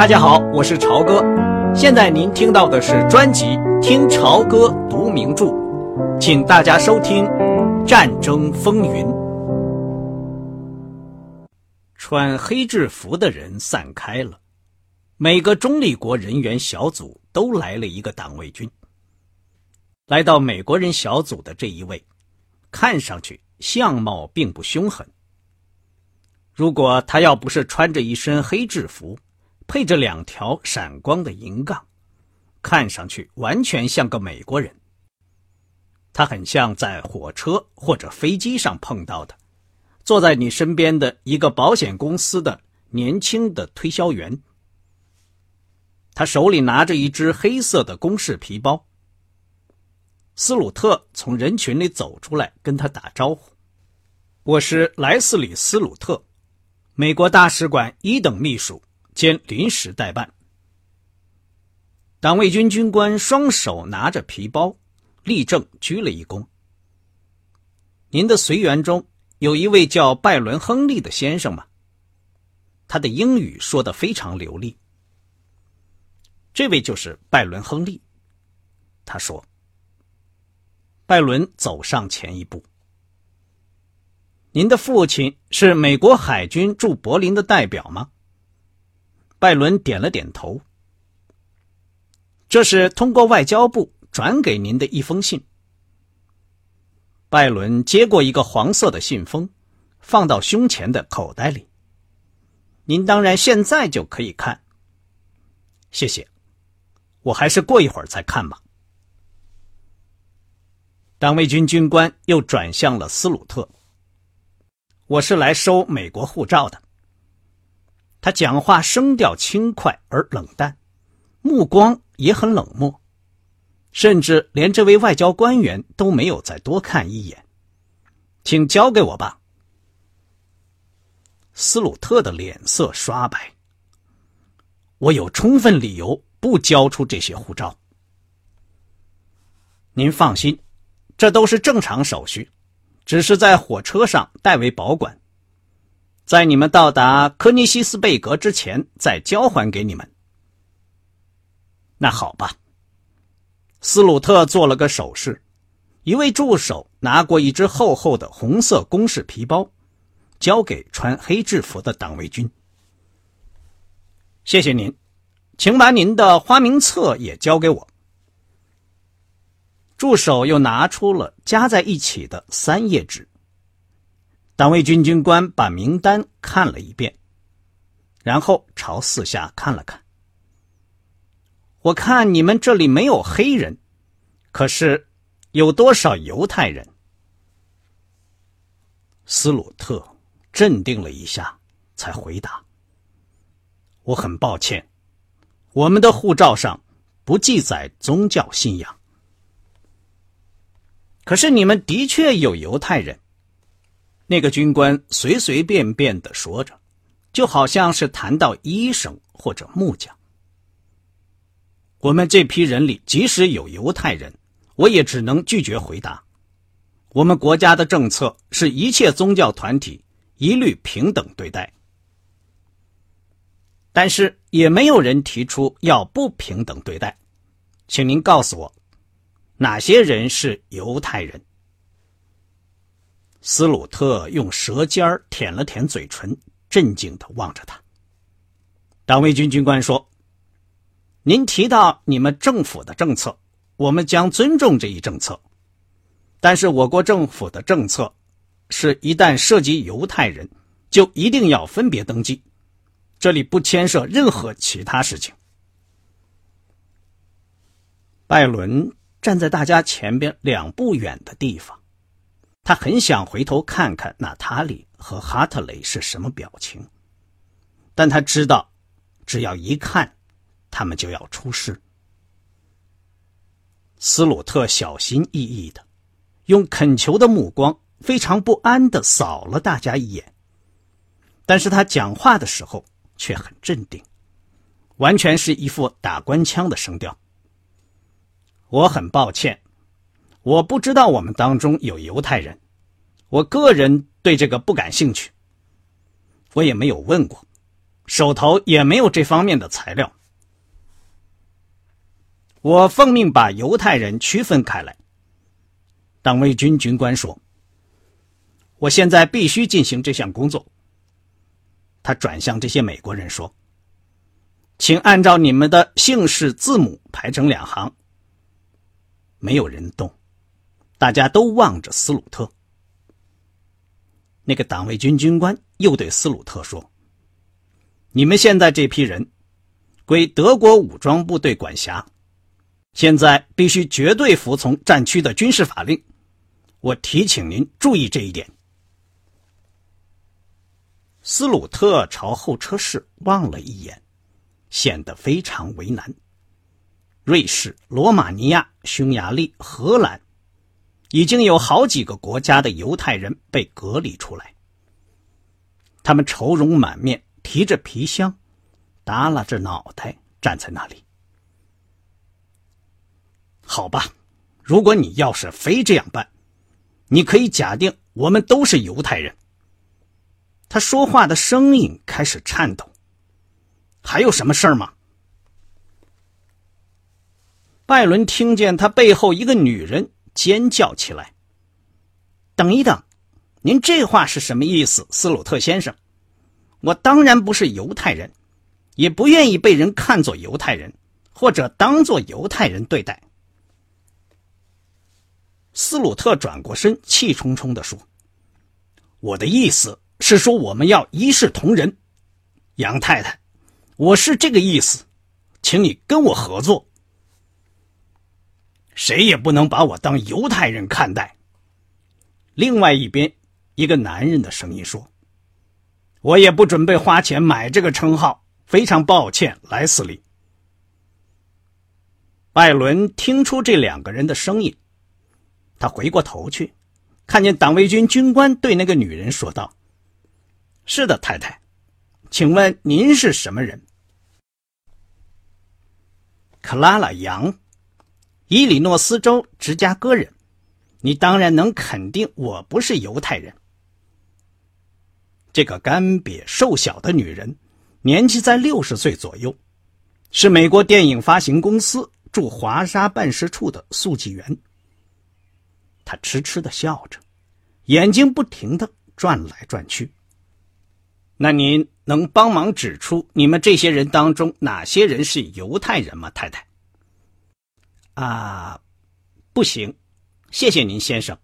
大家好，我是朝哥。现在您听到的是专辑《听朝歌读名著》，请大家收听《战争风云》。穿黑制服的人散开了，每个中立国人员小组都来了一个党卫军。来到美国人小组的这一位，看上去相貌并不凶狠。如果他要不是穿着一身黑制服，配着两条闪光的银杠，看上去完全像个美国人。他很像在火车或者飞机上碰到的，坐在你身边的一个保险公司的年轻的推销员。他手里拿着一只黑色的公事皮包。斯鲁特从人群里走出来，跟他打招呼：“我是莱斯里·斯鲁特。”美国大使馆一等秘书兼临时代办。党卫军军官双手拿着皮包，立正鞠了一躬。您的随员中有一位叫拜伦·亨利的先生吗？他的英语说的非常流利。这位就是拜伦·亨利，他说。拜伦走上前一步。您的父亲是美国海军驻柏林的代表吗？拜伦点了点头。这是通过外交部转给您的一封信。拜伦接过一个黄色的信封，放到胸前的口袋里。您当然现在就可以看。谢谢，我还是过一会儿再看吧。党卫军军官又转向了斯鲁特。我是来收美国护照的。他讲话声调轻快而冷淡，目光也很冷漠，甚至连这位外交官员都没有再多看一眼。请交给我吧。斯鲁特的脸色刷白。我有充分理由不交出这些护照。您放心，这都是正常手续。只是在火车上代为保管，在你们到达科尼西斯贝格之前再交还给你们。那好吧。斯鲁特做了个手势，一位助手拿过一只厚厚的红色公事皮包，交给穿黑制服的党卫军。谢谢您，请把您的花名册也交给我。助手又拿出了夹在一起的三页纸。党卫军军官把名单看了一遍，然后朝四下看了看。我看你们这里没有黑人，可是有多少犹太人？斯鲁特镇定了一下，才回答：“我很抱歉，我们的护照上不记载宗教信仰。”可是你们的确有犹太人，那个军官随随便便的说着，就好像是谈到医生或者木匠。我们这批人里即使有犹太人，我也只能拒绝回答。我们国家的政策是一切宗教团体一律平等对待，但是也没有人提出要不平等对待，请您告诉我。哪些人是犹太人？斯鲁特用舌尖舔了舔嘴唇，镇静的望着他。党卫军军官说：“您提到你们政府的政策，我们将尊重这一政策。但是我国政府的政策是，一旦涉及犹太人，就一定要分别登记，这里不牵涉任何其他事情。”拜伦。站在大家前边两步远的地方，他很想回头看看娜塔莉和哈特雷是什么表情，但他知道，只要一看，他们就要出事。斯鲁特小心翼翼的，用恳求的目光，非常不安的扫了大家一眼，但是他讲话的时候却很镇定，完全是一副打官腔的声调。我很抱歉，我不知道我们当中有犹太人，我个人对这个不感兴趣，我也没有问过，手头也没有这方面的材料。我奉命把犹太人区分开来。党卫军军官说：“我现在必须进行这项工作。”他转向这些美国人说：“请按照你们的姓氏字母排成两行。”没有人动，大家都望着斯鲁特。那个党卫军军官又对斯鲁特说：“你们现在这批人归德国武装部队管辖。”现在必须绝对服从战区的军事法令，我提请您注意这一点。斯鲁特朝候车室望了一眼，显得非常为难。瑞士、罗马尼亚、匈牙利、荷兰，已经有好几个国家的犹太人被隔离出来。他们愁容满面，提着皮箱，耷拉着脑袋站在那里。好吧，如果你要是非这样办，你可以假定我们都是犹太人。他说话的声音开始颤抖。还有什么事儿吗？拜伦听见他背后一个女人尖叫起来：“等一等，您这话是什么意思，斯鲁特先生？我当然不是犹太人，也不愿意被人看作犹太人，或者当作犹太人对待。”斯鲁特转过身，气冲冲地说：“我的意思是说，我们要一视同仁，杨太太，我是这个意思，请你跟我合作。谁也不能把我当犹太人看待。”另外一边，一个男人的声音说：“我也不准备花钱买这个称号，非常抱歉，莱斯利。”拜伦听出这两个人的声音。他回过头去，看见党卫军军官对那个女人说道：“是的，太太，请问您是什么人？”克拉拉·杨，伊利诺斯州芝加哥人。你当然能肯定我不是犹太人。这个干瘪瘦小的女人，年纪在六十岁左右，是美国电影发行公司驻华沙办事处的速记员。他痴痴的笑着，眼睛不停的转来转去。那您能帮忙指出你们这些人当中哪些人是犹太人吗，太太？啊，不行，谢谢您，先生，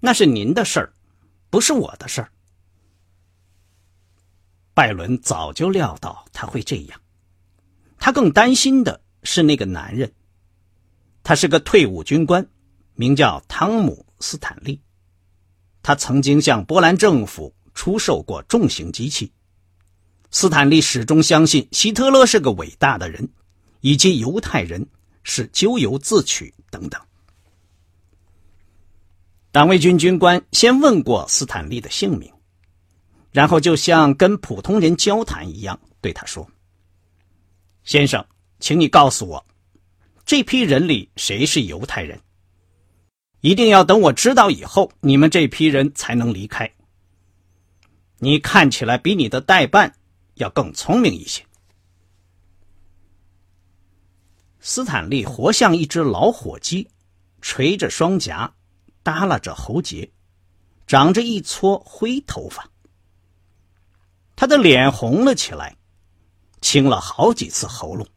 那是您的事儿，不是我的事儿。拜伦早就料到他会这样，他更担心的是那个男人，他是个退伍军官。名叫汤姆·斯坦利，他曾经向波兰政府出售过重型机器。斯坦利始终相信希特勒是个伟大的人，以及犹太人是咎由自取等等。党卫军军官先问过斯坦利的姓名，然后就像跟普通人交谈一样对他说：“先生，请你告诉我，这批人里谁是犹太人？”一定要等我知道以后，你们这批人才能离开。你看起来比你的代办要更聪明一些。斯坦利活像一只老火鸡，垂着双颊，耷拉着喉结，长着一撮灰头发。他的脸红了起来，清了好几次喉咙，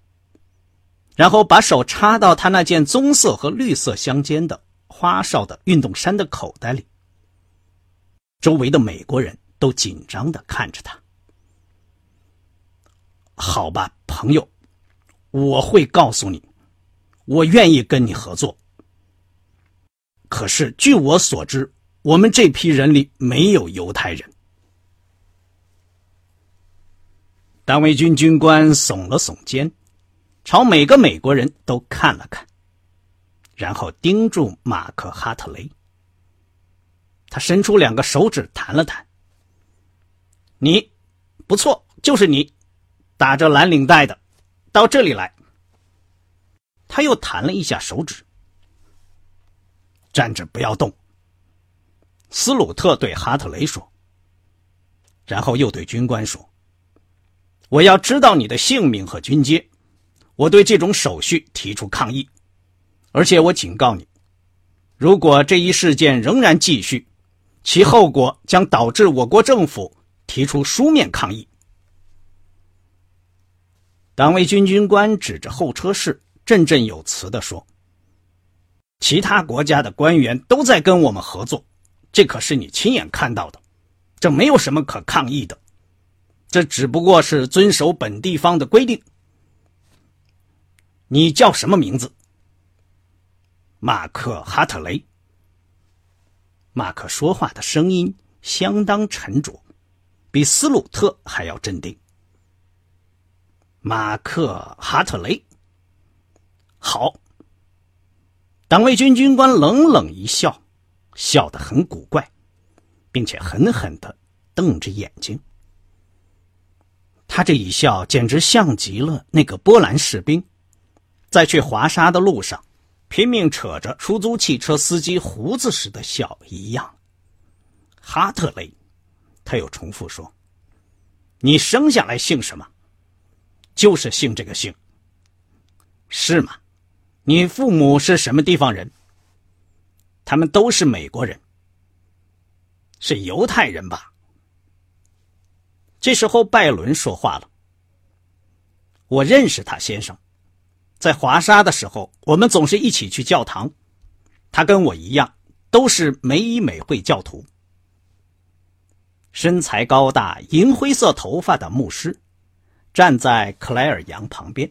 然后把手插到他那件棕色和绿色相间的。花哨的运动衫的口袋里，周围的美国人都紧张的看着他。好吧，朋友，我会告诉你，我愿意跟你合作。可是据我所知，我们这批人里没有犹太人。党卫军军官耸了耸肩，朝每个美国人都看了看。然后盯住马克·哈特雷，他伸出两个手指弹了弹。你，不错，就是你，打着蓝领带的，到这里来。他又弹了一下手指，站着不要动。斯鲁特对哈特雷说，然后又对军官说：“我要知道你的姓名和军阶。我对这种手续提出抗议，而且我警告你，如果这一事件仍然继续，其后果将导致我国政府提出书面抗议。党卫军军官指着候车室，振振有词地说：“其他国家的官员都在跟我们合作，这可是你亲眼看到的，这没有什么可抗议的，这只不过是遵守本地方的规定。”你叫什么名字？马克·哈特雷。马克说话的声音相当沉着，比斯鲁特还要镇定。马克·哈特雷。好。党卫军军官冷冷一笑，笑得很古怪，并且狠狠的瞪着眼睛。他这一笑简直像极了那个波兰士兵。在去华沙的路上，拼命扯着出租汽车司机胡子时的笑一样。哈特雷，他又重复说：“你生下来姓什么？就是姓这个姓，是吗？你父母是什么地方人？他们都是美国人，是犹太人吧？”这时候，拜伦说话了：“我认识他，先生。”在华沙的时候，我们总是一起去教堂。他跟我一样，都是美以美会教徒。身材高大、银灰色头发的牧师，站在克莱尔杨旁边，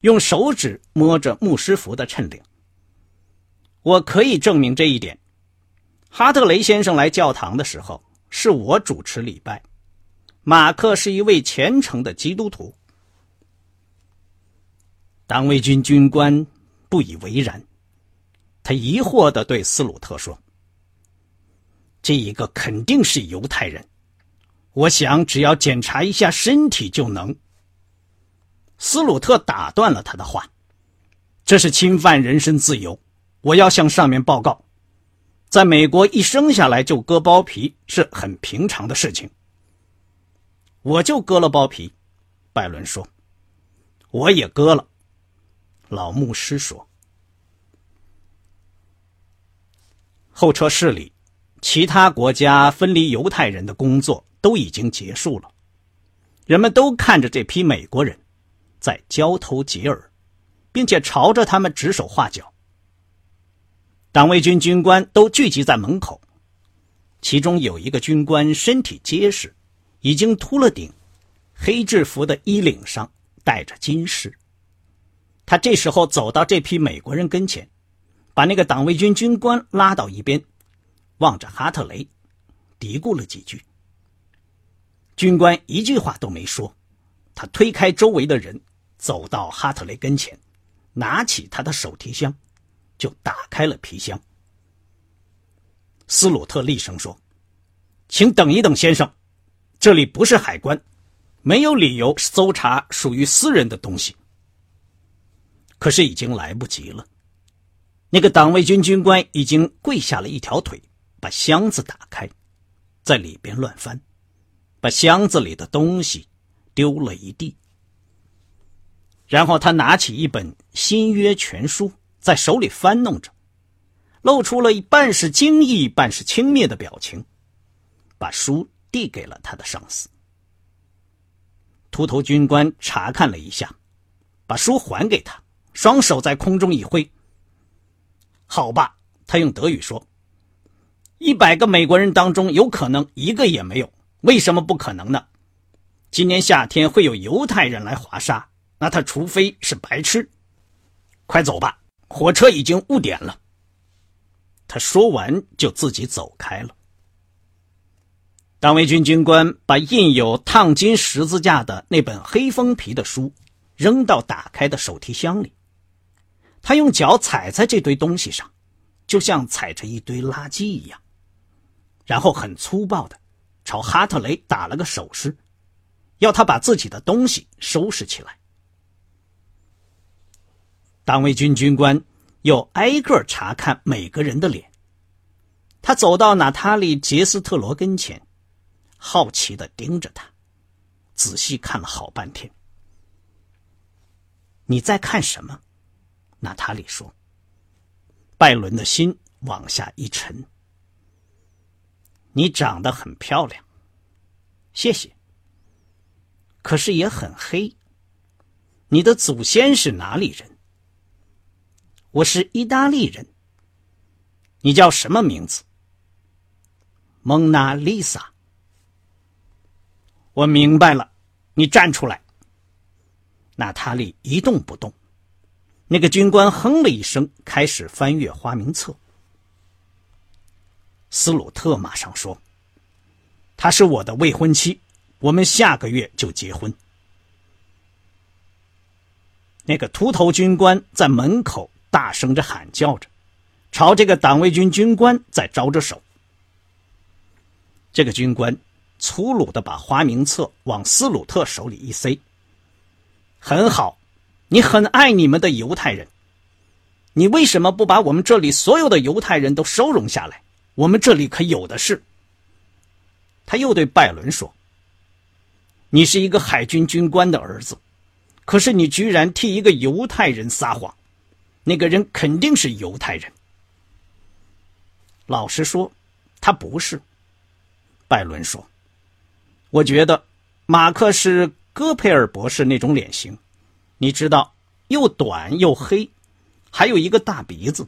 用手指摸着牧师服的衬领。我可以证明这一点。哈特雷先生来教堂的时候，是我主持礼拜。马克是一位虔诚的基督徒。党卫军军官不以为然，他疑惑的对斯鲁特说：“这一个肯定是犹太人，我想只要检查一下身体就能。”斯鲁特打断了他的话：“这是侵犯人身自由，我要向上面报告。在美国，一生下来就割包皮是很平常的事情。我就割了包皮。”拜伦说：“我也割了。”老牧师说：“候车室里，其他国家分离犹太人的工作都已经结束了。人们都看着这批美国人，在交头接耳，并且朝着他们指手画脚。党卫军军官都聚集在门口，其中有一个军官身体结实，已经秃了顶，黑制服的衣领上带着金饰。”他这时候走到这批美国人跟前，把那个党卫军军官拉到一边，望着哈特雷，嘀咕了几句。军官一句话都没说，他推开周围的人，走到哈特雷跟前，拿起他的手提箱，就打开了皮箱。斯鲁特厉声说：“请等一等，先生，这里不是海关，没有理由搜查属于私人的东西。”可是已经来不及了，那个党卫军军官已经跪下了一条腿，把箱子打开，在里边乱翻，把箱子里的东西丢了一地。然后他拿起一本新约全书，在手里翻弄着，露出了半是惊异、半是轻蔑的表情，把书递给了他的上司。秃头军官查看了一下，把书还给他。双手在空中一挥。好吧，他用德语说：“一百个美国人当中，有可能一个也没有。为什么不可能呢？今年夏天会有犹太人来华沙，那他除非是白痴。快走吧，火车已经误点了。”他说完就自己走开了。党卫军军官把印有烫金十字架的那本黑封皮的书扔到打开的手提箱里。他用脚踩在这堆东西上，就像踩着一堆垃圾一样，然后很粗暴的朝哈特雷打了个手势，要他把自己的东西收拾起来。党卫军军官又挨个查看每个人的脸。他走到娜塔莉·杰斯特罗跟前，好奇的盯着他，仔细看了好半天。你在看什么？娜塔莉说。拜伦的心往下一沉。你长得很漂亮，谢谢。可是也很黑。你的祖先是哪里人？我是意大利人。你叫什么名字？蒙娜丽莎。我明白了，你站出来。娜塔莉一动不动。那个军官哼了一声，开始翻阅花名册。斯鲁特马上说：“她是我的未婚妻，我们下个月就结婚。”那个秃头军官在门口大声着喊叫着，朝这个党卫军军官在招着手。这个军官粗鲁的把花名册往斯鲁特手里一塞。很好。你很爱你们的犹太人，你为什么不把我们这里所有的犹太人都收容下来？我们这里可有的是。他又对拜伦说：“你是一个海军军官的儿子，可是你居然替一个犹太人撒谎，那个人肯定是犹太人。”老实说，他不是。拜伦说：“我觉得马克是戈培尔博士那种脸型。”你知道，又短又黑，还有一个大鼻子，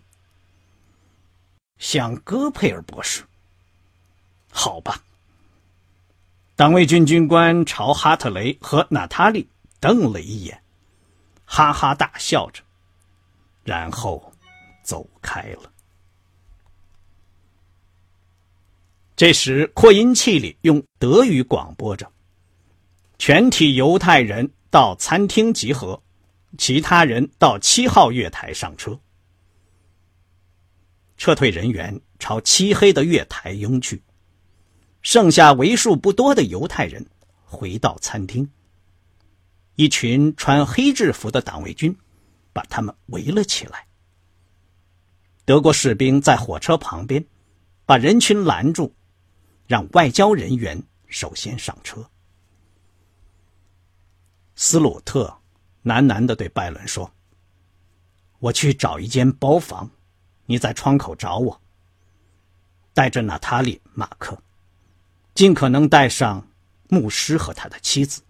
像戈佩尔博士。好吧。党卫军军官朝哈特雷和娜塔莉瞪了一眼，哈哈大笑着，然后走开了。这时，扩音器里用德语广播着：“全体犹太人到餐厅集合。”其他人到七号月台上车。撤退人员朝漆黑的月台拥去，剩下为数不多的犹太人回到餐厅。一群穿黑制服的党卫军把他们围了起来。德国士兵在火车旁边把人群拦住，让外交人员首先上车。斯鲁特。喃喃的对拜伦说：“我去找一间包房，你在窗口找我。带着娜塔莉·马克，尽可能带上牧师和他的妻子。”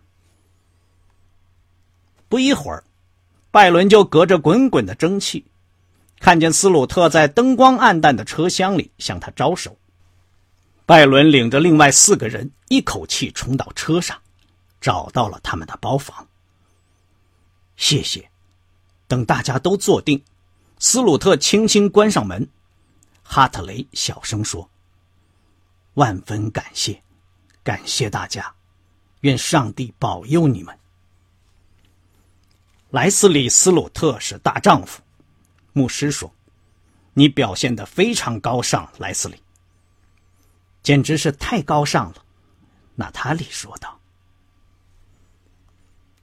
不一会儿，拜伦就隔着滚滚的蒸汽，看见斯鲁特在灯光暗淡的车厢里向他招手。拜伦领着另外四个人一口气冲到车上，找到了他们的包房。谢谢。等大家都坐定，斯鲁特轻轻关上门。哈特雷小声说：“万分感谢，感谢大家，愿上帝保佑你们。”莱斯里·斯鲁特是大丈夫，牧师说：“你表现的非常高尚，莱斯里，简直是太高尚了。”娜塔莉说道。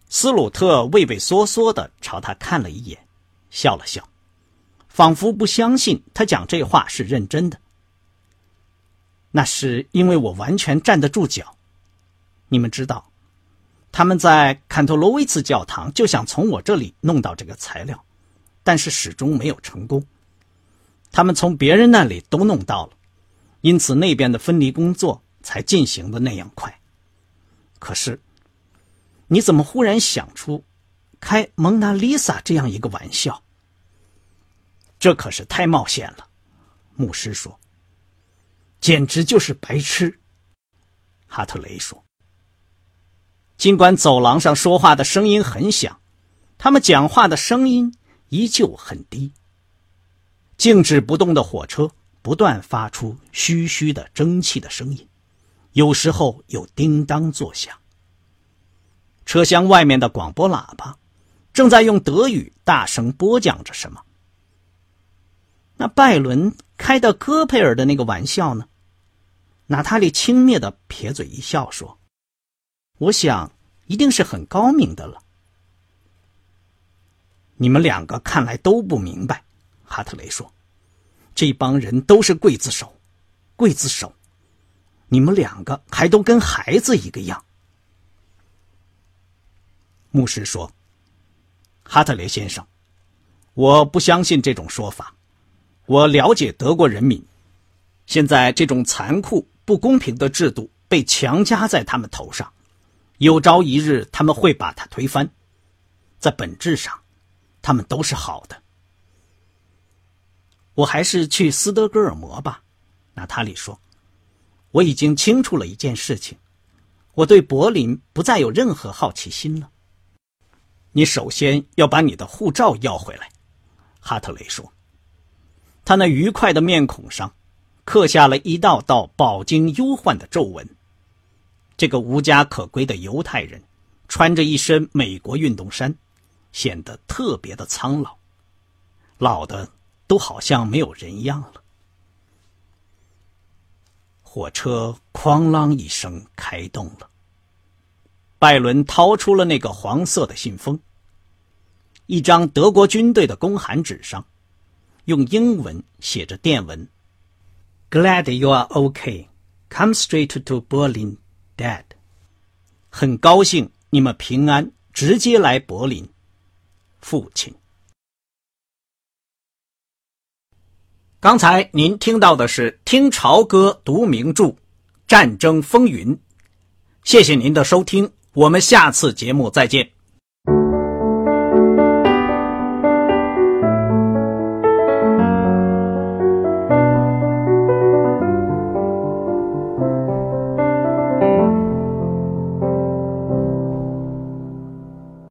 斯鲁特畏畏缩缩的朝他看了一眼，笑了笑，仿佛不相信他讲这话是认真的。那是因为我完全站得住脚。你们知道，他们在坎特罗维茨教堂就想从我这里弄到这个材料，但是始终没有成功。他们从别人那里都弄到了，因此那边的分离工作才进行的那样快。可是。你怎么忽然想出开蒙娜丽莎这样一个玩笑？这可是太冒险了，牧师说。简直就是白痴，哈特雷说。尽管走廊上说话的声音很响，他们讲话的声音依旧很低。静止不动的火车不断发出嘘嘘的蒸汽的声音，有时候又叮当作响。车厢外面的广播喇叭正在用德语大声播讲着什么。那拜伦开的戈培尔的那个玩笑呢？娜塔莉轻蔑的撇嘴一笑说：“我想一定是很高明的了。”你们两个看来都不明白，哈特雷说：“这帮人都是刽子手，刽子手，你们两个还都跟孩子一个样。”牧师说：“哈特雷先生，我不相信这种说法。我了解德国人民，现在这种残酷不公平的制度被强加在他们头上，有朝一日他们会把它推翻。在本质上，他们都是好的。我还是去斯德哥尔摩吧。”娜塔莉说：“我已经清楚了一件事情。”我对柏林不再有任何好奇心了。你首先要把你的护照要回来，哈特雷说。他那愉快的面孔上刻下了一道道饱经忧患的皱纹。这个无家可归的犹太人穿着一身美国运动衫，显得特别的苍老，老的都好像没有人样了。火车哐啷一声开动了。拜伦掏出了那个黄色的信封。一张德国军队的公函纸上，用英文写着电文：“Glad you are OK, come straight to Berlin, Dad.” 很高兴你们平安，直接来柏林，父亲。刚才您听到的是《听潮歌读名著：战争风云》，谢谢您的收听，我们下次节目再见。